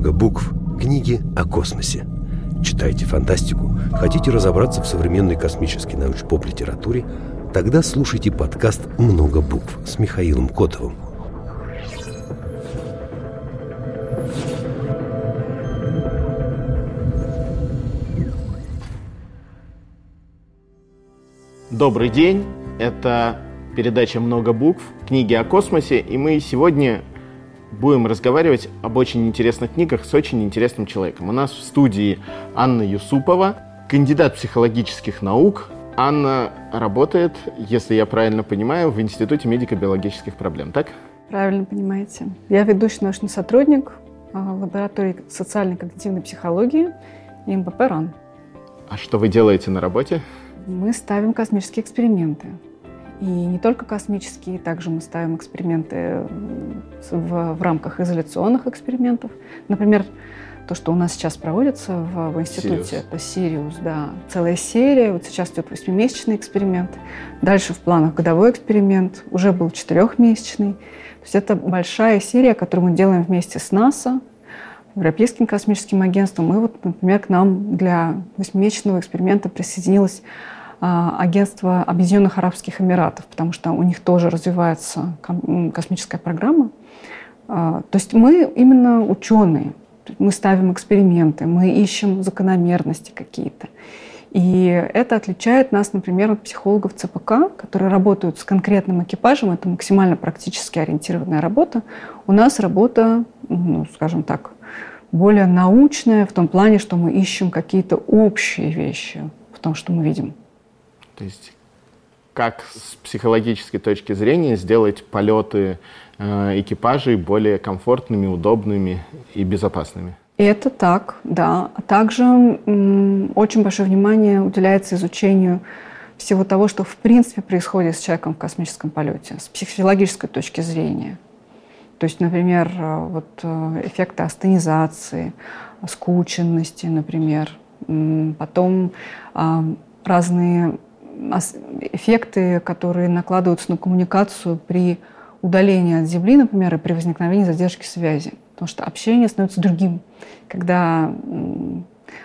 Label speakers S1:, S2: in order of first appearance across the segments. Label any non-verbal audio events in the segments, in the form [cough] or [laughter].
S1: много букв. Книги о космосе. Читайте фантастику? Хотите разобраться в современной космической научно-поп-литературе? Тогда слушайте подкаст «Много букв» с Михаилом Котовым.
S2: Добрый день, это передача «Много букв», книги о космосе, и мы сегодня будем разговаривать об очень интересных книгах с очень интересным человеком. У нас в студии Анна Юсупова, кандидат психологических наук. Анна работает, если я правильно понимаю, в Институте медико-биологических проблем, так?
S3: Правильно понимаете. Я ведущий научный сотрудник а, лаборатории социальной когнитивной психологии МБП РАН.
S2: А что вы делаете на работе?
S3: Мы ставим космические эксперименты. И не только космические, также мы ставим эксперименты в, в рамках изоляционных экспериментов. Например, то, что у нас сейчас проводится в, в институте, Sirius. это Сириус, да, целая серия. Вот сейчас идет восьмимесячный эксперимент. Дальше в планах годовой эксперимент. Уже был четырехмесячный. То есть это большая серия, которую мы делаем вместе с НАСА, Европейским космическим агентством. И вот, например, к нам для восьмимесячного эксперимента присоединилась агентство Объединенных Арабских Эмиратов, потому что у них тоже развивается космическая программа. А, то есть мы именно ученые, мы ставим эксперименты, мы ищем закономерности какие-то. И это отличает нас, например, от психологов ЦПК, которые работают с конкретным экипажем. Это максимально практически ориентированная работа. У нас работа, ну, скажем так, более научная в том плане, что мы ищем какие-то общие вещи в том, что мы видим.
S2: То есть как с психологической точки зрения сделать полеты э, экипажей более комфортными, удобными и безопасными?
S3: Это так, да. А также очень большое внимание уделяется изучению всего того, что в принципе происходит с человеком в космическом полете, с психологической точки зрения. То есть, например, э, вот э, эффекты астенизации, скученности, например. Потом разные эффекты, которые накладываются на коммуникацию при удалении от Земли, например, и при возникновении задержки связи. Потому что общение становится другим. Когда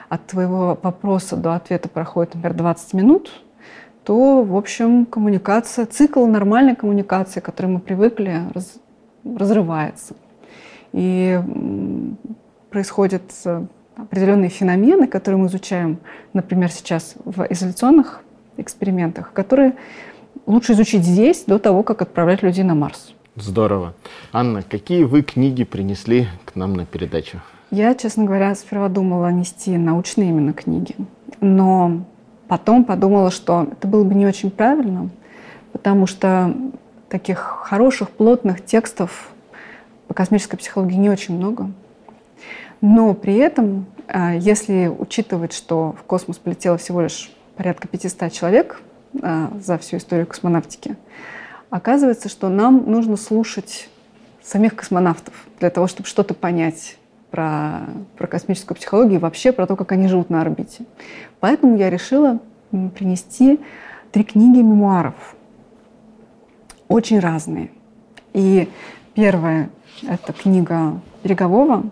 S3: от твоего вопроса до ответа проходит, например, 20 минут, то, в общем, коммуникация, цикл нормальной коммуникации, к которой мы привыкли, раз, разрывается. И происходят э, определенные феномены, которые мы изучаем, например, сейчас в изоляционных экспериментах, которые лучше изучить здесь до того, как отправлять людей на Марс.
S2: Здорово. Анна, какие вы книги принесли к нам на передачу?
S3: Я, честно говоря, сперва думала нести научные именно книги, но потом подумала, что это было бы не очень правильно, потому что таких хороших, плотных текстов по космической психологии не очень много. Но при этом, а, если учитывать, что в космос полетело всего лишь порядка 500 человек а, за всю историю космонавтики, оказывается, что нам нужно слушать самих космонавтов для того, чтобы что-то понять про, про космическую психологию и вообще про то, как они живут на орбите. Поэтому я решила принести три книги мемуаров. Очень разные. И первая — это книга Берегового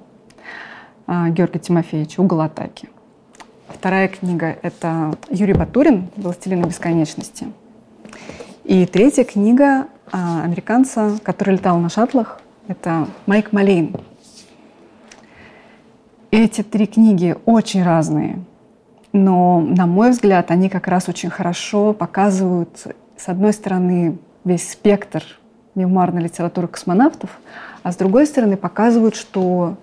S3: а, Георгия Тимофеевича «Угол атаки». Вторая книга — это Юрий Батурин «Властелины бесконечности». И третья книга а, американца, который летал на шаттлах, это Майк Малейн. Эти три книги очень разные, но, на мой взгляд, они как раз очень хорошо показывают, с одной стороны, весь спектр мемуарной литературы космонавтов, а с другой стороны показывают, что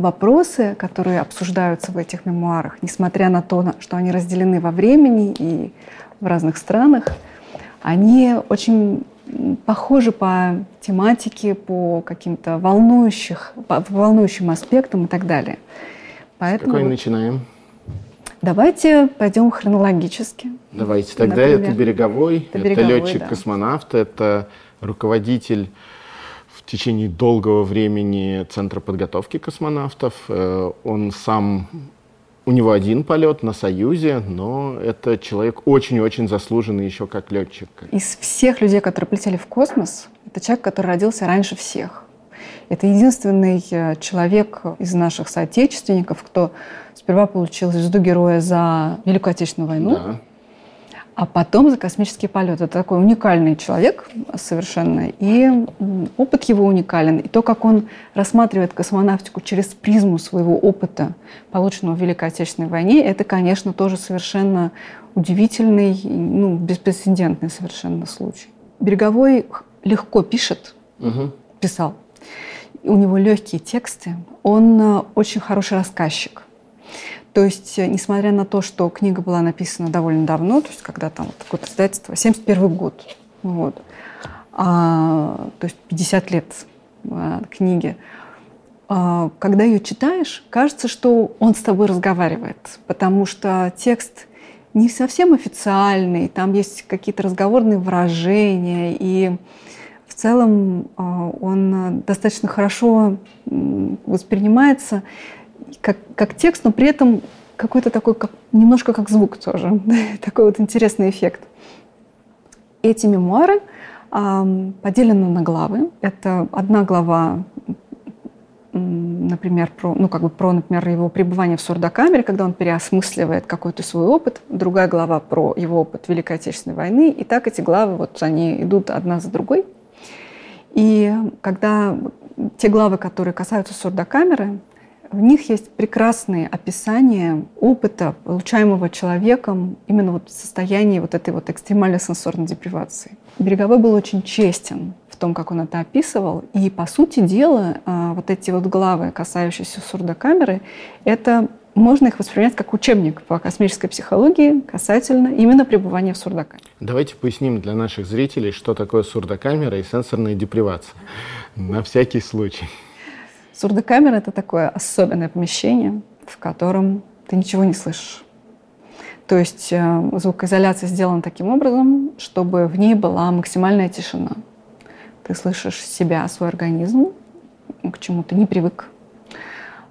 S3: вопросы, которые обсуждаются в этих мемуарах, несмотря на то, что они разделены во времени и в разных странах, они очень похожи по тематике, по каким-то волнующих, по волнующим аспектам и так далее.
S2: Поэтому... Какой начинаем?
S3: Давайте пойдем хронологически.
S2: Давайте. Тогда Например, это береговой, это, береговой, это летчик-космонавт, да. это руководитель в течение долгого времени Центра подготовки космонавтов. Э, он сам, у него один полет на Союзе, но это человек очень-очень заслуженный еще как летчик.
S3: Из всех людей, которые полетели в космос, это человек, который родился раньше всех. Это единственный э, человек из наших соотечественников, кто сперва получил звезду героя за Великую Отечественную войну, да а потом за космический полет. Это такой уникальный человек совершенно, и опыт его уникален. И то, как он рассматривает космонавтику через призму своего опыта, полученного в Великой Отечественной войне, это, конечно, тоже совершенно удивительный, ну, беспрецедентный совершенно случай. Береговой легко пишет, угу. писал. У него легкие тексты. Он э, очень хороший рассказчик. То есть, э, несмотря на то, что книга была написана довольно давно, то есть, когда там вот такое издательство, 71 год, вот, а, то есть 50 лет а, книги, а, когда ее читаешь, кажется, что он с тобой разговаривает, потому что текст не совсем официальный, там есть какие-то разговорные выражения, и в целом а, он достаточно хорошо воспринимается как, как текст, но при этом какой-то такой, как, немножко как звук тоже. [laughs] такой вот интересный эффект. Эти мемуары э, поделены на главы. Это одна глава, например, про, ну, как бы про, например, его пребывание в сурдокамере, когда он переосмысливает какой-то свой опыт. Другая глава про его опыт Великой Отечественной войны. И так эти главы, вот они идут одна за другой. И когда те главы, которые касаются сурдокамеры, в них есть прекрасные описания опыта, получаемого человеком именно вот в состоянии вот этой вот экстремальной сенсорной депривации. Береговой был очень честен в том, как он это описывал. И, по сути дела, а, вот эти вот главы, касающиеся сурдокамеры, это можно их воспринимать как учебник по космической психологии касательно именно пребывания в сурдокамере.
S2: Давайте поясним для наших зрителей, что такое сурдокамера и сенсорная депривация. На всякий случай.
S3: Сурдокамера — это такое особенное помещение, в котором ты ничего не слышишь. То есть э, звукоизоляция сделана таким образом, чтобы в ней была максимальная тишина. Ты слышишь себя, свой организм, к чему ты не привык,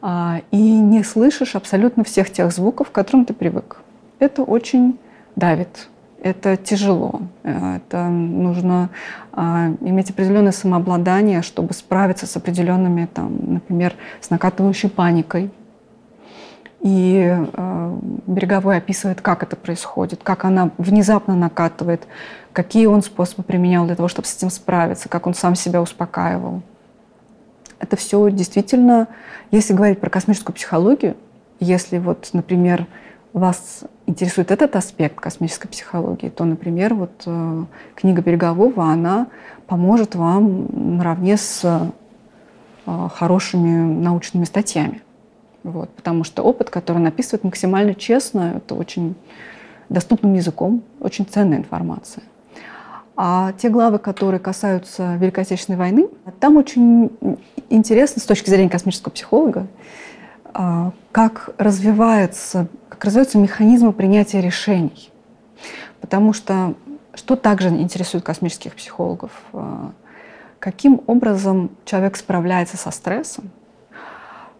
S3: а, и не слышишь абсолютно всех тех звуков, к которым ты привык. Это очень давит, это тяжело. Э, это нужно а, иметь определенное самообладание, чтобы справиться с определенными, там, например, с накатывающей паникой. И э, Береговой описывает, как это происходит, как она внезапно накатывает, какие он способы применял для того, чтобы с этим справиться, как он сам себя успокаивал. Это все действительно, если говорить про космическую психологию, если вот, например, вас интересует этот аспект космической психологии, то, например, вот э, книга Берегового, она поможет вам наравне с э, хорошими научными статьями. Вот, потому что опыт, который он описывает максимально честно, это очень доступным языком, очень ценная информация. А те главы, которые касаются Великой Отечественной войны, там очень интересно с точки зрения космического психолога, а, как развивается, как развиваются механизмы принятия решений. Потому что что также интересует космических психологов? А, каким образом человек справляется со стрессом?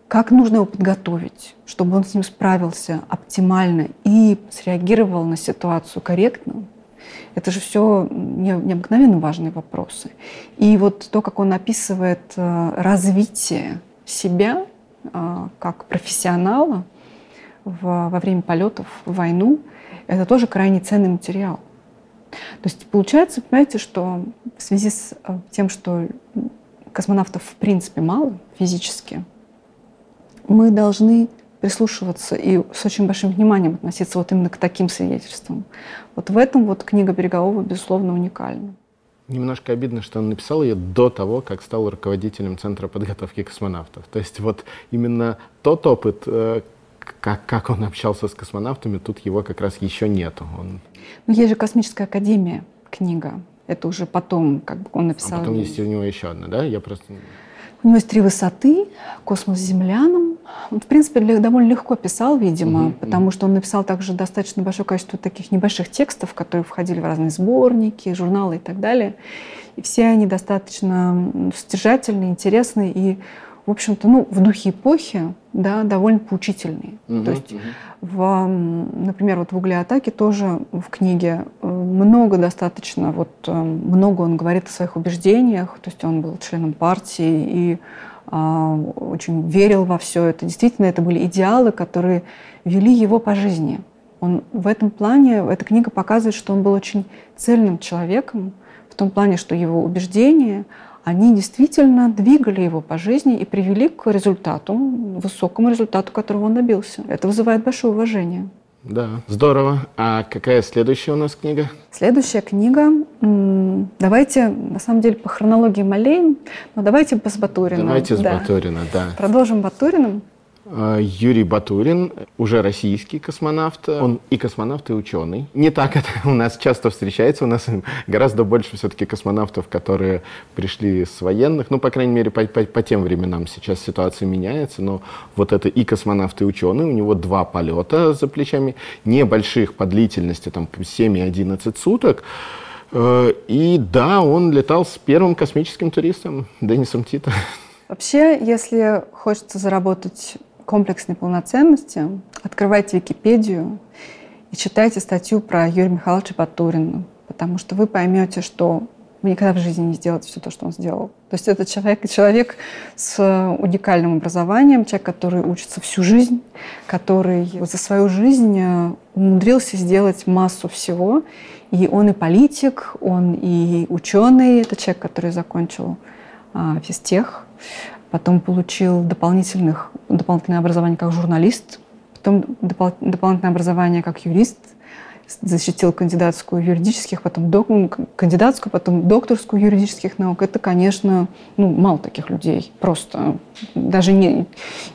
S3: Как нужно его подготовить, чтобы он с ним справился оптимально и среагировал на ситуацию корректно? Это же все необыкновенно важные вопросы. И вот то, как он описывает а, развитие себя а, как профессионала в, во время полетов в войну, это тоже крайне ценный материал. То есть получается, понимаете, что в связи с э, тем, что космонавтов в принципе мало физически, мы должны прислушиваться и с очень большим вниманием относиться вот именно к таким свидетельствам. Вот в этом вот книга Берегового, безусловно, уникальна.
S2: Немножко обидно, что он написал ее до того, как стал руководителем Центра подготовки космонавтов. То есть вот именно тот опыт, э, как, как он общался с космонавтами, тут его как раз еще нету. Он...
S3: Ну, есть же Космическая академия книга. Это уже потом, как бы он написал.
S2: А потом есть у него еще одна, да? Я просто...
S3: У него есть три высоты, космос с земляном. Он, в принципе, довольно легко писал, видимо, угу, потому что он написал также достаточно большое количество таких небольших текстов, которые входили в разные сборники, журналы и так далее. И все они достаточно содержательные, интересные и в общем-то, ну, в духе эпохи, да, довольно поучительные. Угу, То есть, угу. в, например, вот в «Угле атаки» тоже в книге э, много достаточно, вот э, много он говорит о своих убеждениях, то есть он был членом партии и а, очень верил во все это. Действительно, это были идеалы, которые вели его по жизни. Он в этом плане, эта книга показывает, что он был очень цельным человеком, в том плане, что его убеждения, они действительно двигали его по жизни и привели к результату, высокому результату, которого он добился. Это вызывает большое уважение.
S2: Да, здорово. А какая следующая у нас книга?
S3: Следующая книга, давайте, на самом деле, по хронологии Малейн, но давайте с Батурина.
S2: Давайте с да. Батурина, да.
S3: Продолжим Батуриным.
S2: А, Юрий Батурин, уже российский космонавт. Он и космонавт, и ученый. Не так это [laughs] у нас часто встречается. У нас [laughs] гораздо больше все-таки космонавтов, которые пришли с военных. Ну, по крайней мере, по, по, по тем временам сейчас ситуация меняется. Но вот это и космонавт, и ученый. У него два полета за плечами. Небольших по длительности, там 7 и 11 суток. Э, и да, он летал с первым космическим туристом Деннисом Тита. [laughs]
S3: Вообще, если хочется заработать комплексной полноценности, открывайте Википедию и читайте статью про Юрия Михайловича Батурина, потому что вы поймете, что вы никогда в жизни не сделаете все то, что он сделал. То есть это человек, человек с уникальным образованием, человек, который учится всю жизнь, который за свою жизнь э, умудрился сделать массу всего. И он и политик, он и ученый. Это человек, который закончил а, физтех, потом получил дополнительных, дополнительное образование как журналист, потом допол, дополнительное образование как юрист, защитил кандидатскую юридических, потом док, ну, кандидатскую, потом докторскую юридических наук. Это, конечно, ну, мало таких людей. Просто даже не...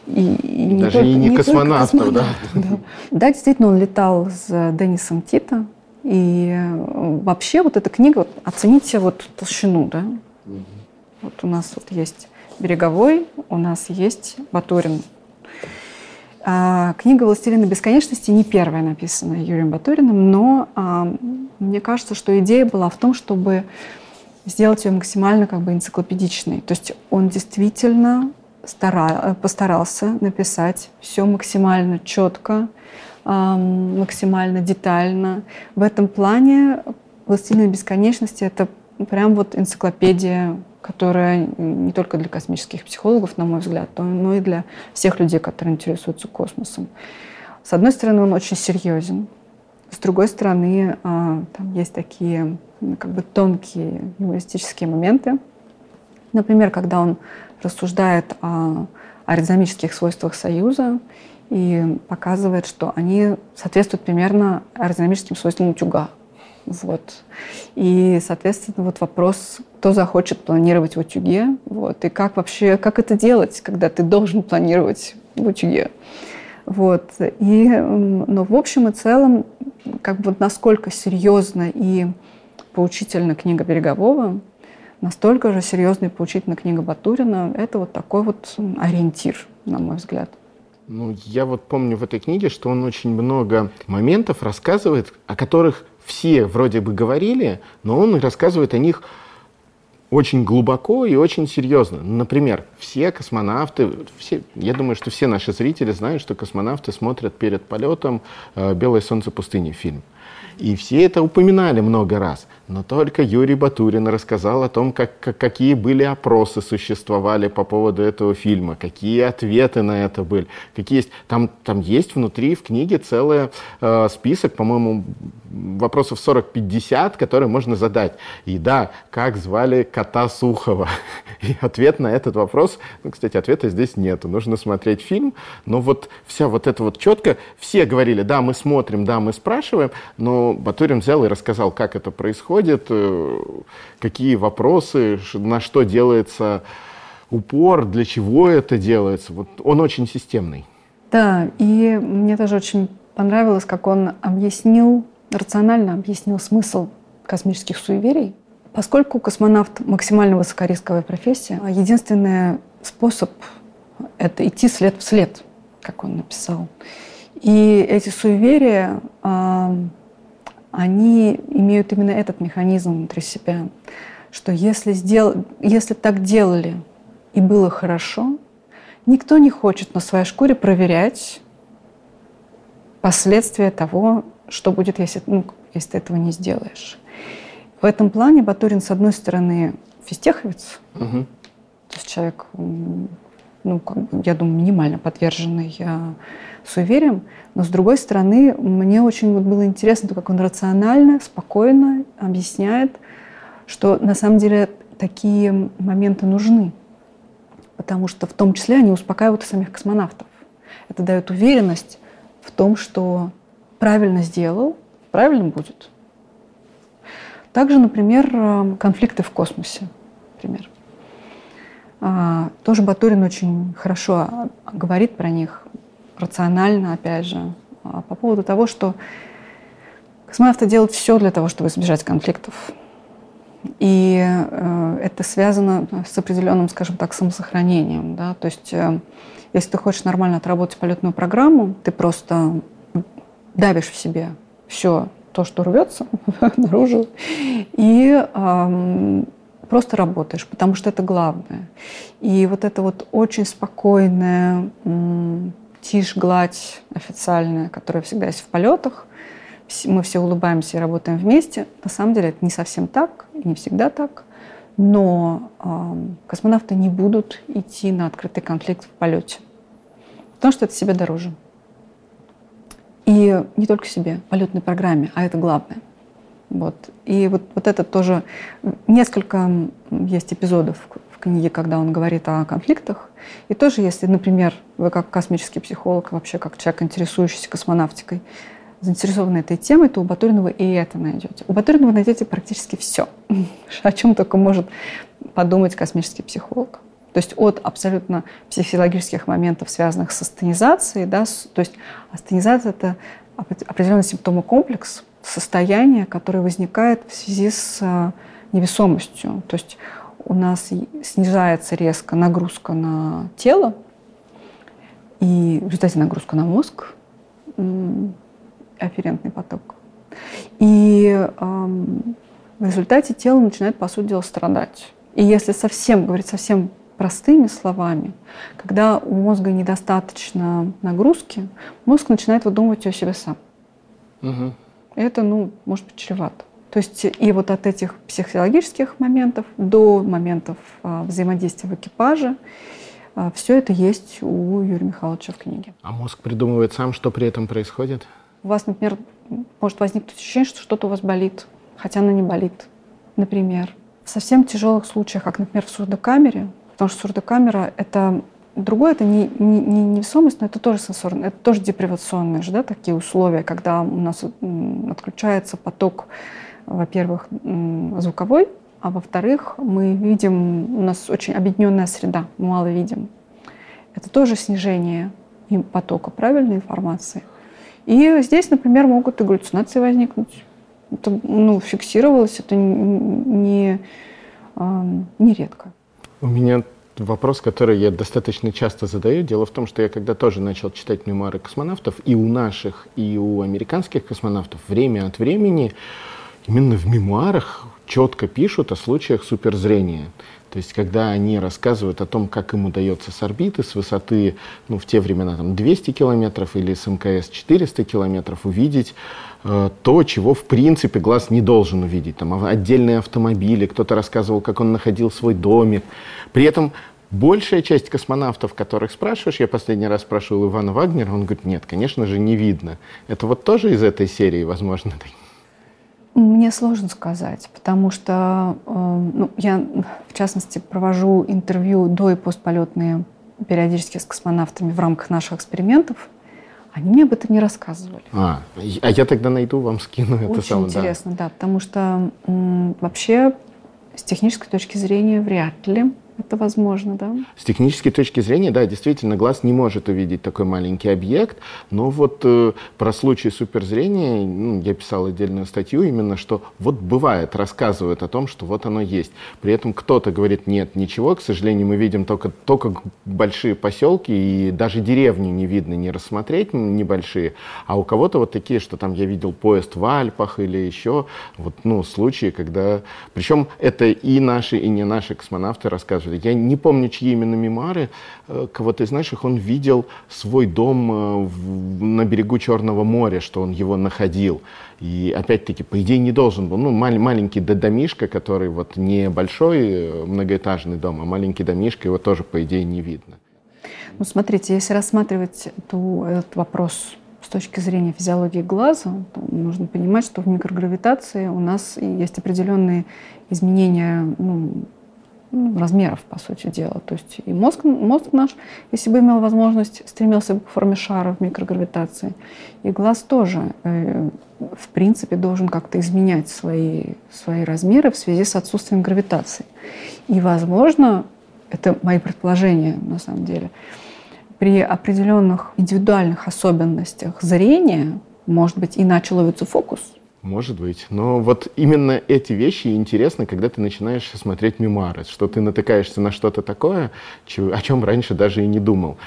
S2: И, и не даже только, и не, не космонавтов, космонавтов да.
S3: да. Да, действительно, он летал с Деннисом Тита. И вообще вот эта книга, вот, оцените вот толщину, да. Угу. Вот у нас вот есть Береговой, у нас есть Батурин. А, книга «Властелина бесконечности» не первая написана Юрием Батуриным, но а, мне кажется, что идея была в том, чтобы сделать ее максимально как бы энциклопедичной. То есть он действительно стара, постарался написать все максимально четко, максимально детально. В этом плане «Властелин бесконечности» — это прям вот энциклопедия которая не только для космических психологов, на мой взгляд, но и для всех людей, которые интересуются космосом. С одной стороны, он очень серьезен. С другой стороны, а, там есть такие как бы тонкие юмористические моменты. Например, когда он рассуждает о аэродинамических свойствах Союза и показывает, что они соответствуют примерно аэродинамическим свойствам утюга. Вот. И, соответственно, вот вопрос, кто захочет планировать в утюге, вот, и как вообще, как это делать, когда ты должен планировать в утюге. Вот. И, но в общем и целом, как бы насколько серьезно и поучительна книга Берегового, настолько же серьезно и поучительна книга Батурина. Это вот такой вот ориентир, на мой взгляд.
S2: Ну, я вот помню в этой книге, что он очень много моментов рассказывает, о которых все вроде бы говорили, но он рассказывает о них очень глубоко и очень серьезно. Например, все космонавты, все, я думаю, что все наши зрители знают, что космонавты смотрят перед полетом э, «Белое солнце пустыни» фильм. И все это упоминали много раз. Но только Юрий Батурин рассказал о том, как, как, какие были опросы существовали по поводу этого фильма, какие ответы на это были. Какие есть. Там, там есть внутри в книге целый э, список, по-моему, вопросов 40-50, которые можно задать. И да, как звали кота Сухова? [laughs] И ответ на этот вопрос, ну, кстати, ответа здесь нету. Нужно смотреть фильм, но вот вся вот это вот четко, все говорили, да, мы смотрим, да, мы спрашиваем, но Батурин взял и рассказал, как это происходит, э, какие вопросы, на что делается упор, для чего это делается. Вот он очень системный.
S3: Да, и мне тоже очень понравилось, как он объяснил рационально объяснил смысл космических суеверий. Поскольку космонавт максимально высокорисковая профессия, а единственный способ — это идти след в след, как он написал. И эти суеверия, они имеют именно этот механизм внутри себя, что если, сдел... если так делали и было хорошо, Никто не хочет на своей шкуре проверять последствия того, что будет, если, ну, если ты этого не сделаешь. В этом плане Батурин, с одной стороны, физтеховец, угу. то есть человек, ну, я думаю, минимально подверженный я, суевериям, но с другой стороны, мне очень вот было интересно, то, как он рационально, спокойно объясняет, что на самом деле такие моменты нужны, потому что в том числе они успокаивают и самих космонавтов. Это дает уверенность в том, что правильно сделал, правильно будет. Также, например, э, конфликты в космосе. Например. А, тоже Батурин очень хорошо говорит про них, рационально, опять же, а, по поводу того, что космонавты делают все для того, чтобы избежать конфликтов. И э, это связано с определенным, скажем так, самосохранением. Да? То есть, э, если ты хочешь нормально отработать полетную программу, ты просто давишь в себе все то, что рвется [laughs] наружу, и э, просто работаешь, потому что это главное. И вот это вот очень спокойная тишь, гладь официальная, которая всегда есть в полетах, мы все улыбаемся и работаем вместе. На самом деле это не совсем так, не всегда так. Но э, космонавты не будут идти на открытый конфликт в полете, потому что это себе дороже. И не только себе, полетной программе, а это главное. Вот. И вот, вот это тоже несколько есть эпизодов в книге, когда он говорит о конфликтах. И тоже, если, например, вы как космический психолог, вообще как человек, интересующийся космонавтикой, заинтересованы этой темой, то у Батуринова и это найдете. У Батуринова найдете практически все, [laughs] о чем только может подумать космический психолог. То есть от абсолютно психологических моментов, связанных с астенизацией, да, то есть астенизация – это определенный симптомокомплекс, состояние, которое возникает в связи с э, невесомостью. То есть у нас снижается резко нагрузка на тело, и в результате нагрузка на мозг, афферентный поток. И эм, в результате тело начинает, по сути дела, страдать. И если совсем, говорить совсем простыми словами, когда у мозга недостаточно нагрузки, мозг начинает выдумывать о себе сам. Угу. Это, ну, может быть, чревато. То есть и вот от этих психологических моментов до моментов а, взаимодействия в экипаже, а, все это есть у Юрия Михайловича в книге.
S2: А мозг придумывает сам, что при этом происходит?
S3: у вас, например, может возникнуть ощущение, что что-то у вас болит, хотя оно не болит, например. В совсем тяжелых случаях, как, например, в сурдокамере, потому что сурдокамера — это другое, это не, не, не невесомость, но это тоже сенсорное, это тоже депривационные же, да, такие условия, когда у нас отключается поток, во-первых, звуковой, а во-вторых, мы видим, у нас очень объединенная среда, мы мало видим. Это тоже снижение потока правильной информации. И здесь, например, могут и галлюцинации возникнуть. Это ну, фиксировалось, это не, не редко.
S2: У меня вопрос, который я достаточно часто задаю. Дело в том, что я когда тоже начал читать мемуары космонавтов, и у наших, и у американских космонавтов время от времени именно в мемуарах четко пишут о случаях суперзрения. То есть, когда они рассказывают о том, как им удается с орбиты, с высоты, ну, в те времена, там, 200 километров или с МКС 400 километров, увидеть э, то, чего, в принципе, глаз не должен увидеть. Там, отдельные автомобили, кто-то рассказывал, как он находил свой домик. При этом большая часть космонавтов, которых спрашиваешь, я последний раз спрашивал Ивана Вагнера, он говорит, нет, конечно же, не видно. Это вот тоже из этой серии, возможно,
S3: мне сложно сказать, потому что э, ну, я, в частности, провожу интервью до и постполетные периодически с космонавтами в рамках наших экспериментов. Они мне об этом не рассказывали.
S2: А, а я тогда найду, вам скину
S3: Очень
S2: это самое.
S3: Очень интересно, да. да, потому что м, вообще с технической точки зрения вряд ли это возможно, да?
S2: С технической точки зрения, да, действительно, глаз не может увидеть такой маленький объект, но вот э, про случай суперзрения ну, я писал отдельную статью именно, что вот бывает, рассказывают о том, что вот оно есть. При этом кто-то говорит, нет, ничего, к сожалению, мы видим только, только большие поселки, и даже деревни не видно, не рассмотреть небольшие, а у кого-то вот такие, что там я видел поезд в Альпах или еще, вот, ну, случаи, когда... Причем это и наши, и не наши космонавты рассказывают. Я не помню, чьи именно мемуары. Э, кого-то из наших он видел свой дом э, в, на берегу Черного моря, что он его находил. И опять-таки, по идее, не должен был. Ну, мал- маленький домишка, который вот не большой многоэтажный дом, а маленький домишка, его тоже, по идее, не видно.
S3: Ну, смотрите, если рассматривать эту, этот вопрос с точки зрения физиологии глаза, нужно понимать, что в микрогравитации у нас есть определенные изменения ну, размеров, по сути дела. То есть и мозг, мозг наш, если бы имел возможность, стремился бы к форме шара в микрогравитации. И глаз тоже, э, в принципе, должен как-то изменять свои, свои размеры в связи с отсутствием гравитации. И, возможно, это мои предположения на самом деле, при определенных индивидуальных особенностях зрения, может быть, иначе ловится фокус.
S2: Может быть. Но вот именно эти вещи интересны, когда ты начинаешь смотреть мемуары, что ты натыкаешься на что-то такое, о чем раньше даже и не думал.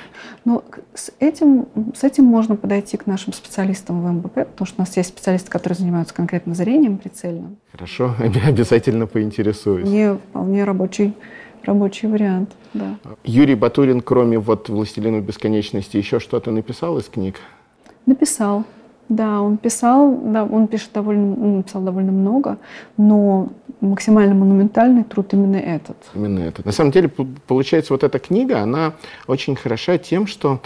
S3: Ну, с этим, с этим можно подойти к нашим специалистам в МБП, потому что у нас есть специалисты, которые занимаются конкретно зрением прицельным.
S2: Хорошо, [laughs] обязательно поинтересуюсь.
S3: Вполне, вполне рабочий рабочий вариант, да.
S2: Юрий Батурин, кроме вот «Властелинов бесконечности», еще что-то написал из книг?
S3: Написал. Да, он писал, да, он пишет довольно, он написал довольно много, но максимально монументальный труд именно этот.
S2: Именно этот. На самом деле, получается, вот эта книга, она очень хороша тем, что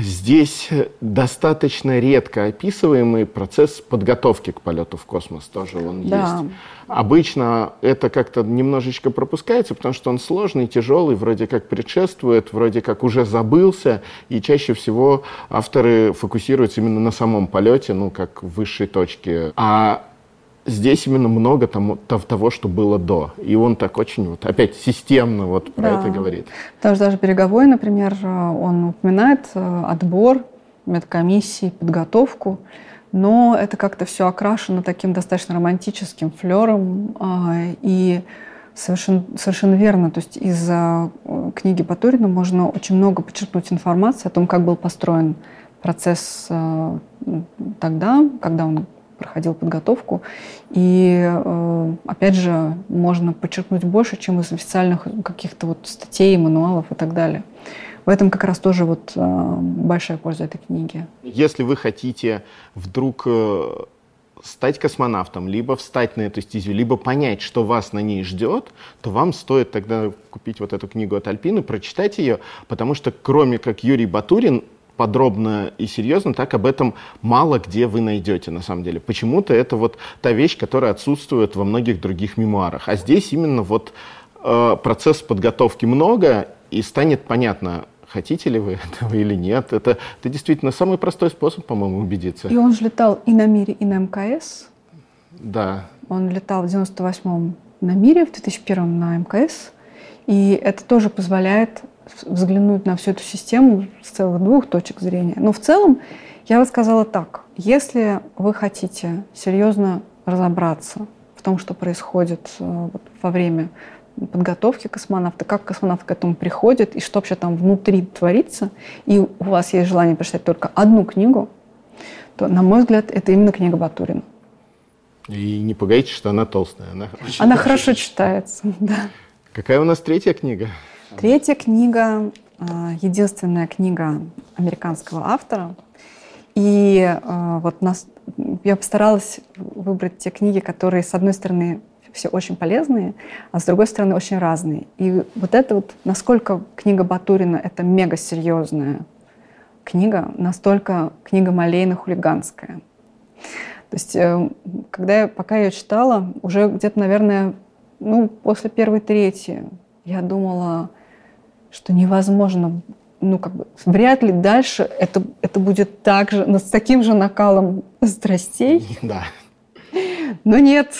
S2: здесь достаточно редко описываемый процесс подготовки к полету в космос тоже он да. есть. Обычно это как-то немножечко пропускается, потому что он сложный, тяжелый, вроде как предшествует, вроде как уже забылся, и чаще всего авторы фокусируются именно на самом полете, ну, как в высшей точке. А здесь именно много тому, того, что было до. И он так очень, вот, опять, системно вот про да. это говорит.
S3: Потому что даже переговоры, например, он упоминает э, отбор, медкомиссии, подготовку, но это как-то все окрашено таким достаточно романтическим флером. А, и совершенно, совершенно верно, то есть из э, книги Батурина можно очень много почерпнуть информации о том, как был построен процесс э, тогда, когда он проходил подготовку. И, э, опять же, можно подчеркнуть больше, чем из официальных каких-то вот статей, мануалов и так далее. В этом как раз тоже вот э, большая польза этой книги.
S2: Если вы хотите вдруг э, стать космонавтом, либо встать на эту стезю, либо понять, что вас на ней ждет, то вам стоит тогда купить вот эту книгу от Альпины, прочитать ее, потому что кроме как Юрий Батурин, подробно и серьезно, так об этом мало где вы найдете на самом деле. Почему-то это вот та вещь, которая отсутствует во многих других мемуарах. А здесь именно вот э, процесс подготовки много, и станет понятно, хотите ли вы [laughs] этого или нет. Это, это действительно самый простой способ, по-моему, убедиться.
S3: И он же летал и на Мире, и на МКС.
S2: Да.
S3: Он летал в 98-м на Мире, в 2001 на МКС. И это тоже позволяет взглянуть на всю эту систему с целых двух точек зрения. Но в целом я бы сказала так. Если вы хотите серьезно разобраться в том, что происходит э, во время подготовки космонавта, как космонавт к этому приходит и что вообще там внутри творится, и у вас есть желание прочитать только одну книгу, то, на мой взгляд, это именно книга Батурина.
S2: И не пугайтесь, что она толстая.
S3: Она, она хорошо читается, [laughs] да.
S2: Какая у нас третья книга?
S3: Третья книга, а, единственная книга американского автора. И а, вот нас, я постаралась выбрать те книги, которые, с одной стороны, все очень полезные, а с другой стороны, очень разные. И вот это вот, насколько книга Батурина — это мега серьезная книга, настолько книга Малейна-хулиганская. То есть, э, когда я, пока я читала, уже где-то, наверное, ну, после первой трети, я думала, что невозможно, ну, как бы, вряд ли дальше это, это будет так же, с таким же накалом страстей. [laughs]
S2: Да.
S3: Но нет,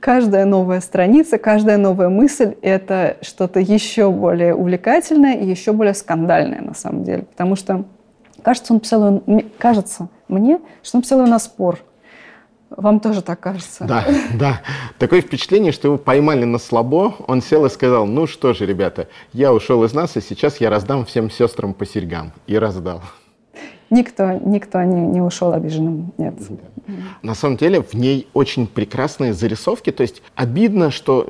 S3: каждая новая страница, каждая новая мысль – это что-то еще более увлекательное и еще более скандальное на самом деле. Потому что кажется, он писал, кажется мне, что он писал ее на спор. Вам тоже так кажется?
S2: Да, [laughs] да. Такое впечатление, что его поймали на слабо. Он сел и сказал, ну что же, ребята, я ушел из нас, и сейчас я раздам всем сестрам по серьгам. И раздал.
S3: Никто, никто не, не ушел обиженным, нет.
S2: На самом деле в ней очень прекрасные зарисовки. То есть обидно, что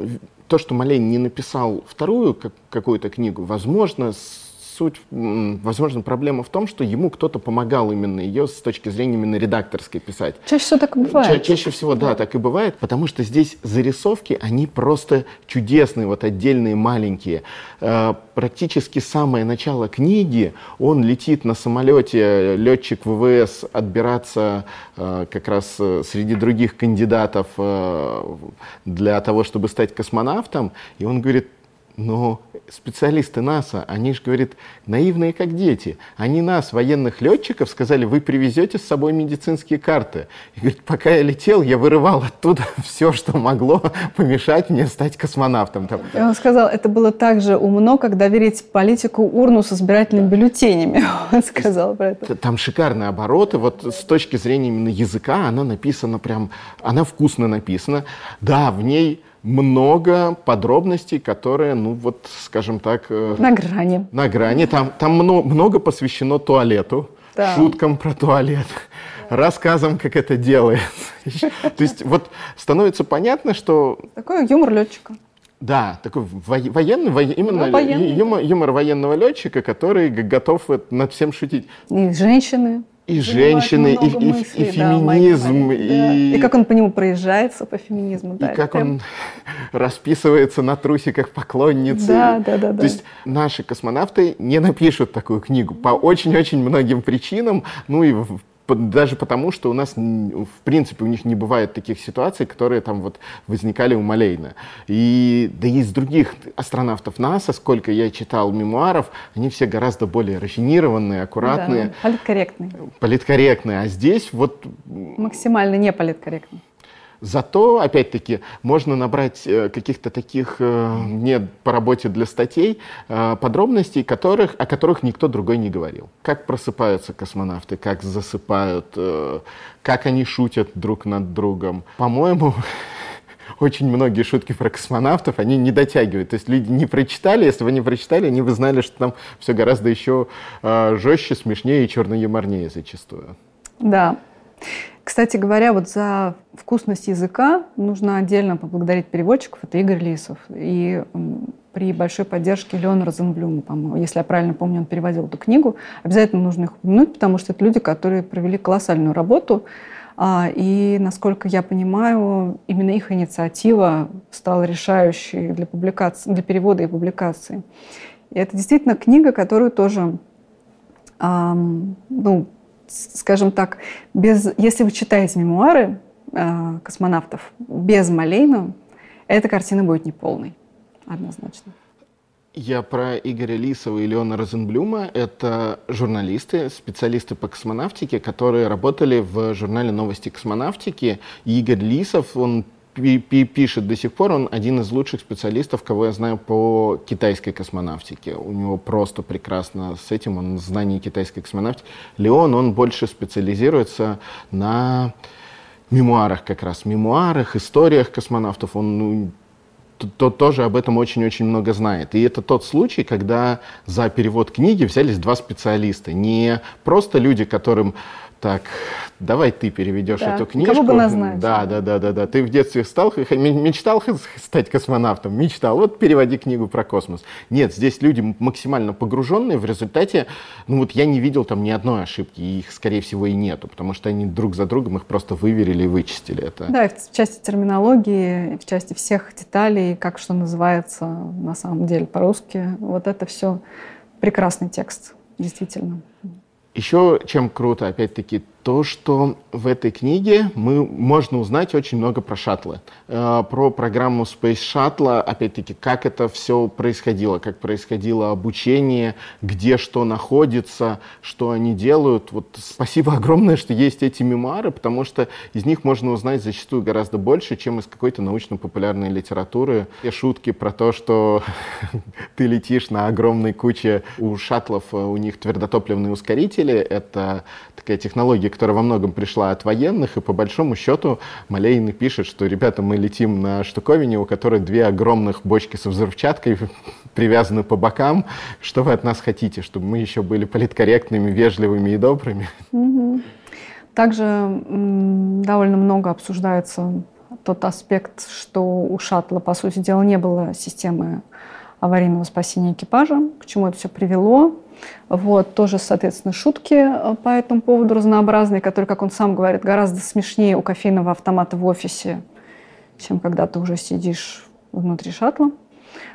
S2: то, что Малейн не написал вторую какую-то книгу, возможно, суть, возможно, проблема в том, что ему кто-то помогал именно ее с точки зрения именно редакторской писать.
S3: Чаще всего так и бывает.
S2: Ча- чаще всего, да, так и бывает, потому что здесь зарисовки, они просто чудесные, вот отдельные, маленькие. Э, практически самое начало книги, он летит на самолете, летчик ВВС, отбираться э, как раз э, среди других кандидатов для того, чтобы стать космонавтом, и он говорит, но специалисты НАСА, они же, говорит, наивные как дети. Они нас, военных летчиков, сказали, вы привезете с собой медицинские карты. И говорит, пока я летел, я вырывал оттуда [laughs] все, что могло помешать мне стать космонавтом. Там.
S3: И он сказал, это было так же умно, как доверить политику урну с избирательными бюллетенями. [laughs] Он сказал про это.
S2: Там шикарные обороты. Вот с точки зрения именно языка, она написана прям, она вкусно написана. Да, в ней много подробностей, которые, ну вот, скажем так...
S3: Э, на грани.
S2: На грани. Там, там много, много посвящено туалету, да. шуткам про туалет, рассказам, как это делается. [laughs] То есть вот становится понятно, что...
S3: Такой юмор летчика.
S2: Да, такой военный, во, именно ну, военный. Юмор, юмор военного летчика, который готов над всем шутить.
S3: И женщины
S2: и женщины, и, и, мыслей, и феминизм. Да, и...
S3: Да. и как он по нему проезжается, по феминизму.
S2: И да, как прям... он [laughs] расписывается на трусиках поклонницы.
S3: Да, да, да.
S2: То да. есть наши космонавты не напишут такую книгу по очень-очень многим причинам. Ну и даже потому, что у нас, в принципе, у них не бывает таких ситуаций, которые там вот возникали у Малейна. И да и из других астронавтов НАСА, сколько я читал мемуаров, они все гораздо более рафинированные, аккуратные. Да,
S3: политкорректные.
S2: Политкорректные. А здесь вот...
S3: Максимально не политкорректные.
S2: Зато, опять-таки, можно набрать э, каких-то таких, э, не по работе для статей, э, подробностей, которых, о которых никто другой не говорил. Как просыпаются космонавты, как засыпают, как они шутят друг над другом. По-моему, [laughs] очень многие шутки про космонавтов, они не дотягивают. То есть люди не прочитали, если вы не прочитали, они бы знали, что там все гораздо еще жестче, смешнее и черно-юморнее зачастую.
S3: Да. Кстати говоря, вот за вкусность языка нужно отдельно поблагодарить переводчиков. Это Игорь Лисов. И при большой поддержке Леона Розенблюма, по-моему, если я правильно помню, он переводил эту книгу. Обязательно нужно их упомянуть, потому что это люди, которые провели колоссальную работу. А, и, насколько я понимаю, именно их инициатива стала решающей для, публикации, для перевода и публикации. И это действительно книга, которую тоже ну, скажем так, без, если вы читаете мемуары э, космонавтов без Малейна, эта картина будет неполной, однозначно.
S2: Я про Игоря Лисова и Леона Розенблюма. Это журналисты, специалисты по космонавтике, которые работали в журнале «Новости космонавтики». И Игорь Лисов, он пишет до сих пор, он один из лучших специалистов, кого я знаю по китайской космонавтике. У него просто прекрасно с этим, он знание китайской космонавтики. Леон, он больше специализируется на мемуарах как раз, мемуарах, историях космонавтов. Он ну, то, тоже об этом очень-очень много знает. И это тот случай, когда за перевод книги взялись два специалиста. Не просто люди, которым так, давай ты переведешь да. эту книжку.
S3: Кого бы назначить.
S2: Да, да, да, да, да. Ты в детстве стал, мечтал стать космонавтом? Мечтал. Вот переводи книгу про космос. Нет, здесь люди максимально погруженные. В результате, ну вот я не видел там ни одной ошибки. И их, скорее всего, и нету. Потому что они друг за другом их просто выверили и вычистили. Это...
S3: Да, и в части терминологии, в части всех деталей, как что называется на самом деле по-русски. Вот это все прекрасный текст, действительно.
S2: Еще чем круто, опять-таки, то, что в этой книге мы, можно узнать очень много про шаттлы. Э, про программу Space Shuttle, опять-таки, как это все происходило, как происходило обучение, где что находится, что они делают. Вот спасибо [laughs] огромное, что есть эти мемуары, потому что из них можно узнать зачастую гораздо больше, чем из какой-то научно-популярной литературы. Те шутки про то, что [laughs] ты летишь на огромной куче у шаттлов, э, у них твердотопливные ускорители. Это такая технология, которая во многом пришла от военных, и по большому счету Малейн пишет, что, ребята, мы летим на штуковине, у которой две огромных бочки со взрывчаткой [laughs] привязаны по бокам. Что вы от нас хотите? Чтобы мы еще были политкорректными, вежливыми и добрыми?
S3: Также довольно много обсуждается тот аспект, что у шаттла, по сути дела, не было системы аварийного спасения экипажа, к чему это все привело. Вот, тоже, соответственно, шутки э, по этому поводу разнообразные, которые, как он сам говорит, гораздо смешнее у кофейного автомата в офисе, чем когда ты уже сидишь внутри шаттла.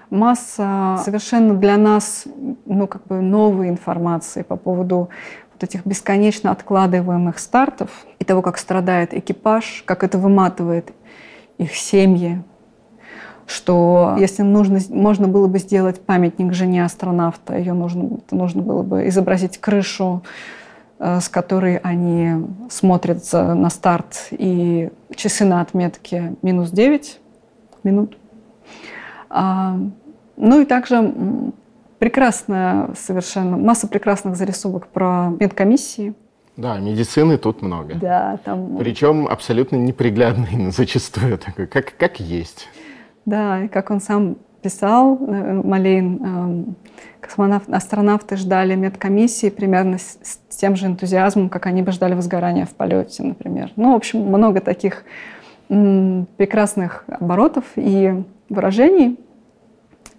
S3: Масса совершенно для нас ну, как бы новой информации по поводу вот этих бесконечно откладываемых стартов и того, как страдает экипаж, как это выматывает их семьи, что если нужно, можно было бы сделать памятник жене астронавта, ее нужно, нужно было бы изобразить крышу, э, с которой они смотрят на старт, и часы на отметке минус 9 минут. А, ну и также прекрасная совершенно, масса прекрасных зарисовок про медкомиссии.
S2: Да, медицины тут много.
S3: Да, там...
S2: Причем абсолютно неприглядный зачастую, такой, как, как есть.
S3: Да, и как он сам писал, э, Малейн, эм, космонавт, астронавты ждали медкомиссии примерно с, с тем же энтузиазмом, как они бы ждали возгорания в полете, например. Ну, в общем, много таких м, прекрасных оборотов и выражений.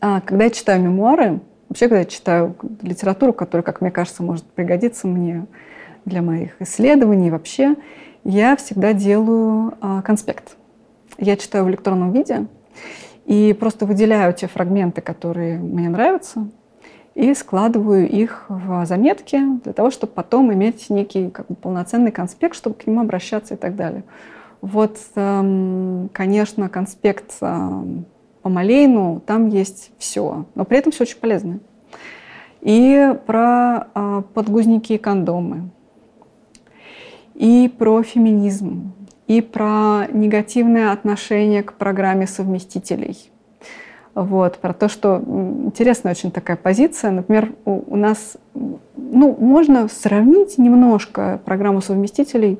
S3: А, когда я читаю мемуары, вообще, когда я читаю литературу, которая, как мне кажется, может пригодиться мне для моих исследований вообще, я всегда делаю а, конспект. Я читаю в электронном виде, и просто выделяю те фрагменты, которые мне нравятся, и складываю их в заметки для того, чтобы потом иметь некий как бы, полноценный конспект, чтобы к нему обращаться и так далее. Вот, эм, конечно, конспект эм, по Малейну, там есть все, но при этом все очень полезное. И про э, подгузники и кондомы, и про феминизм, и про негативное отношение к программе совместителей. Вот, про то, что интересная очень такая позиция. Например, у, у нас, ну, можно сравнить немножко программу совместителей,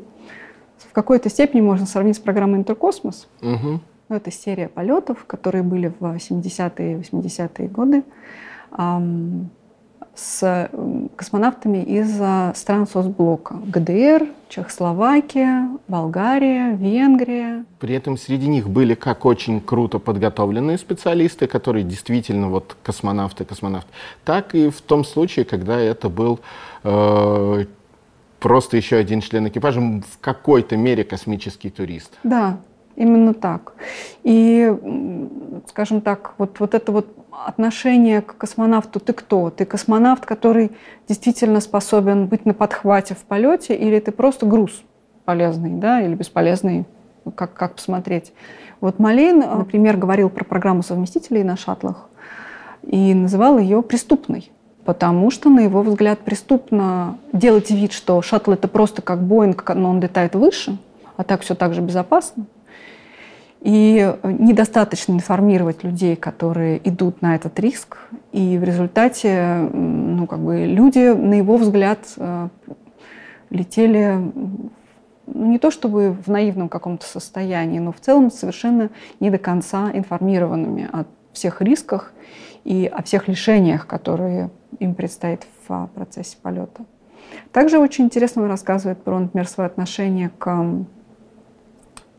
S3: в какой-то степени можно сравнить с программой Интеркосмос. Угу. Ну, это серия полетов, которые были в 70-е и 80-е годы с космонавтами из стран соцблока. ГДР, Чехословакия, Болгария, Венгрия.
S2: При этом среди них были как очень круто подготовленные специалисты, которые действительно вот космонавты, космонавты, так и в том случае, когда это был э, просто еще один член экипажа, в какой-то мере космический турист.
S3: Да, Именно так. И, скажем так, вот, вот это вот отношение к космонавту «ты кто?». Ты космонавт, который действительно способен быть на подхвате в полете, или ты просто груз полезный, да, или бесполезный, как, как посмотреть. Вот Малейн, например, говорил про программу совместителей на шаттлах и называл ее преступной. Потому что, на его взгляд, преступно делать вид, что шаттл это просто как Боинг, но он летает выше, а так все так же безопасно. И недостаточно информировать людей, которые идут на этот риск. И в результате ну, как бы люди, на его взгляд, э, летели ну, не то чтобы в наивном каком-то состоянии, но в целом совершенно не до конца информированными о всех рисках и о всех лишениях, которые им предстоит в процессе полета. Также очень интересно он рассказывает про, например, свое отношение к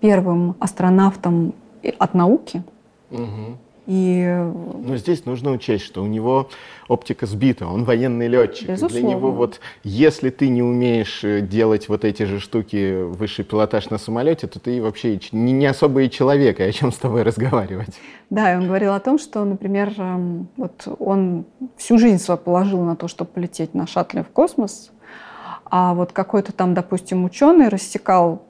S3: первым астронавтом от науки.
S2: Угу. И... Но здесь нужно учесть, что у него оптика сбита, он военный летчик.
S3: Безусловно.
S2: Для него вот, если ты не умеешь э, делать вот эти же штуки, высший пилотаж на самолете, то ты вообще не, не особо и человек, и о чем с тобой разговаривать.
S3: Да, и он говорил о том, что, например, эм, вот он всю жизнь свою положил на то, чтобы полететь на шаттле в космос, а вот какой-то там, допустим, ученый рассекал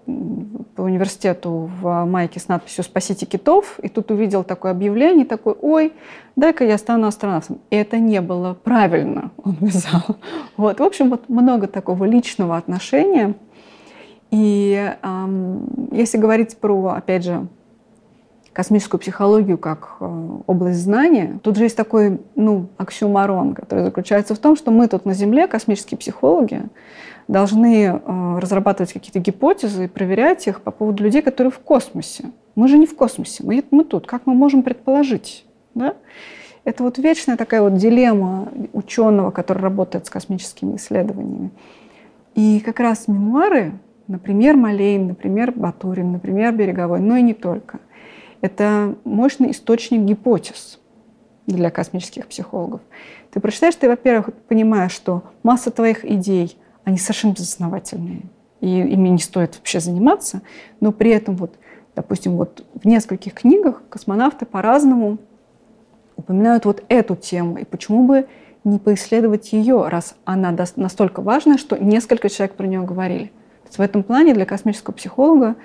S3: по университету в майке с надписью «Спасите китов», и тут увидел такое объявление, такой, ой, дай-ка я стану астронавтом. И это не было правильно, [laughs] он писал. Вот, в общем, вот много такого личного отношения. И эм, если говорить про, опять же, космическую психологию как э, область знания, тут же есть такой ну, оксюмарон, который заключается в том, что мы тут на Земле, космические психологи, должны э, разрабатывать какие-то гипотезы и проверять их по поводу людей, которые в космосе. Мы же не в космосе, мы, мы тут. Как мы можем предположить? Да? Это вот вечная такая вот дилемма ученого, который работает с космическими исследованиями. И как раз мемуары Например, Малейн, например, Батурин, например, Береговой, но и не только. Это мощный источник гипотез для космических психологов. Ты прочитаешь, ты, во-первых, понимаешь, что масса твоих идей, они совершенно безосновательные, и ими не стоит вообще заниматься, но при этом вот, допустим, вот в нескольких книгах космонавты по-разному упоминают вот эту тему, и почему бы не поисследовать ее, раз она настолько важная, что несколько человек про нее говорили. В этом плане для космического психолога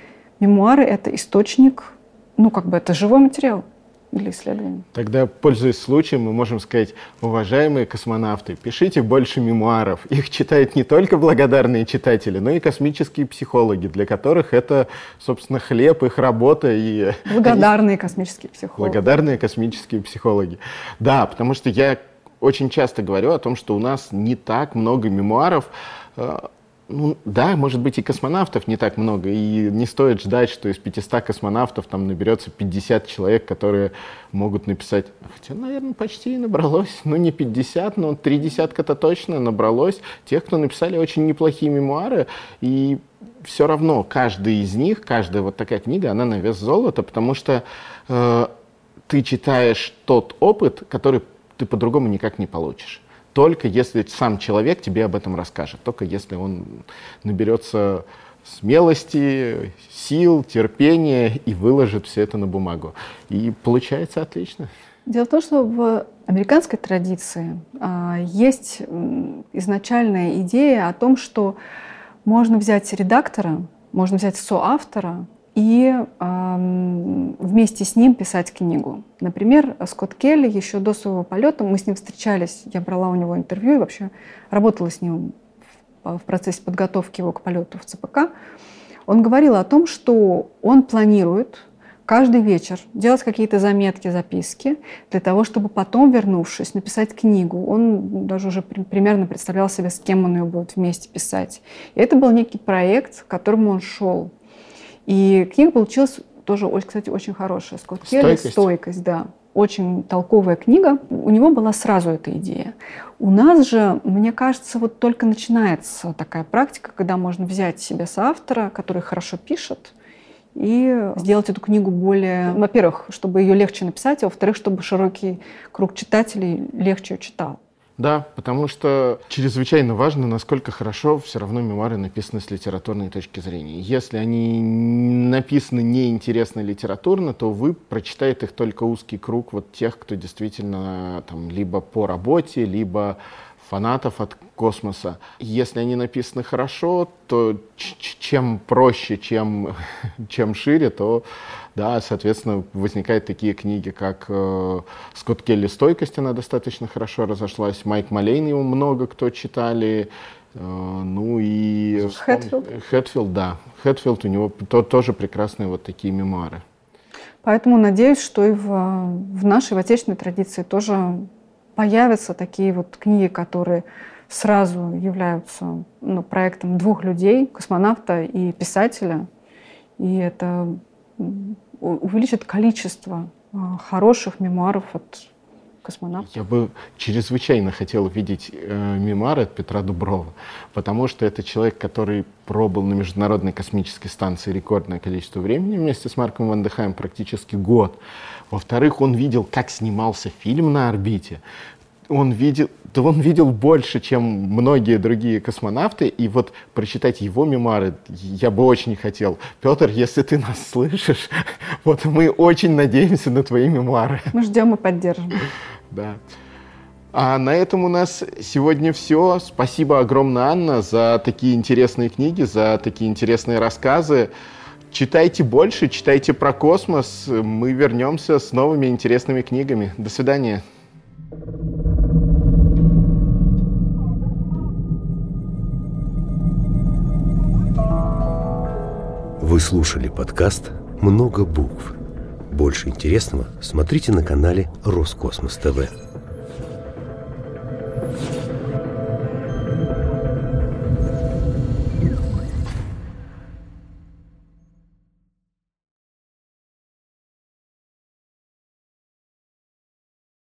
S3: мемуары — это источник, ну, как бы это живой материал для исследований.
S2: Тогда, пользуясь случаем, мы можем сказать, уважаемые космонавты, пишите больше мемуаров. Их читают не только благодарные читатели, но и космические психологи, для которых это, собственно, хлеб, их работа. И... [laughs]
S3: Благодарные космические психологи.
S2: Благодарные космические психологи. Да, потому что я очень часто говорю о том, что у нас не так много мемуаров. Ну, да, может быть, и космонавтов не так много, и не стоит ждать, что из 500 космонавтов там наберется 50 человек, которые могут написать, хотя, наверное, почти и набралось, ну, не 50, но три десятка-то точно набралось, тех, кто написали очень неплохие мемуары, и все равно каждый из них, каждая вот такая книга, она на вес золота, потому что э, ты читаешь тот опыт, который ты по-другому никак не получишь. Только если сам человек тебе об этом расскажет, только если он наберется смелости, сил, терпения и выложит все это на бумагу. И получается отлично.
S3: Дело в том, что в американской традиции а, есть изначальная идея о том, что можно взять редактора, можно взять соавтора и э, вместе с ним писать книгу. Например, Скотт Келли еще до своего полета, мы с ним встречались, я брала у него интервью и вообще работала с ним в, в процессе подготовки его к полету в ЦПК. Он говорил о том, что он планирует каждый вечер делать какие-то заметки, записки, для того, чтобы потом, вернувшись, написать книгу. Он даже уже примерно представлял себе, с кем он ее будет вместе писать. И это был некий проект, к которому он шел. И книга получилась тоже, кстати, очень хорошая. Скотт Келли «Стойкость», да. Очень толковая книга. У него была сразу эта идея. У нас же, мне кажется, вот только начинается такая практика, когда можно взять себе соавтора, который хорошо пишет, и сделать эту книгу более, во-первых, чтобы ее легче написать, а во-вторых, чтобы широкий круг читателей легче ее читал.
S2: Да, потому что чрезвычайно важно, насколько хорошо все равно мемуары написаны с литературной точки зрения. Если они написаны неинтересно литературно, то вы прочитаете их только узкий круг вот тех, кто действительно там либо по работе, либо фанатов от космоса. Если они написаны хорошо, то чем проще, чем, [laughs] чем шире, то, да, соответственно, возникают такие книги, как э, Скотт Келли «Стойкость», она достаточно хорошо разошлась, Майк Малейн, его много кто читали, э, ну и...
S3: Хэтфилд?
S2: Хэтфилд, да. Хэтфилд, у него то, тоже прекрасные вот такие мемуары.
S3: Поэтому надеюсь, что и в, в нашей, в отечественной традиции тоже появятся такие вот книги, которые сразу являются ну, проектом двух людей, космонавта и писателя. И это увеличит количество а, хороших мемуаров от космонавтов.
S2: Я бы чрезвычайно хотел видеть э, мемуары от Петра Дуброва, потому что это человек, который пробыл на Международной космической станции рекордное количество времени вместе с Марком Вандехаем, практически год. Во-вторых, он видел, как снимался фильм на орбите. Он видел, да он видел больше, чем многие другие космонавты, и вот прочитать его мемуары я бы очень хотел. Петр, если ты нас слышишь, [laughs] вот мы очень надеемся на твои мемуары.
S3: Мы ждем и поддержим.
S2: Да. А на этом у нас сегодня все. Спасибо огромное, Анна, за такие интересные книги, за такие интересные рассказы. Читайте больше, читайте про космос. Мы вернемся с новыми интересными книгами. До свидания.
S1: Вы слушали подкаст «Много букв». Больше интересного смотрите на канале Роскосмос ТВ.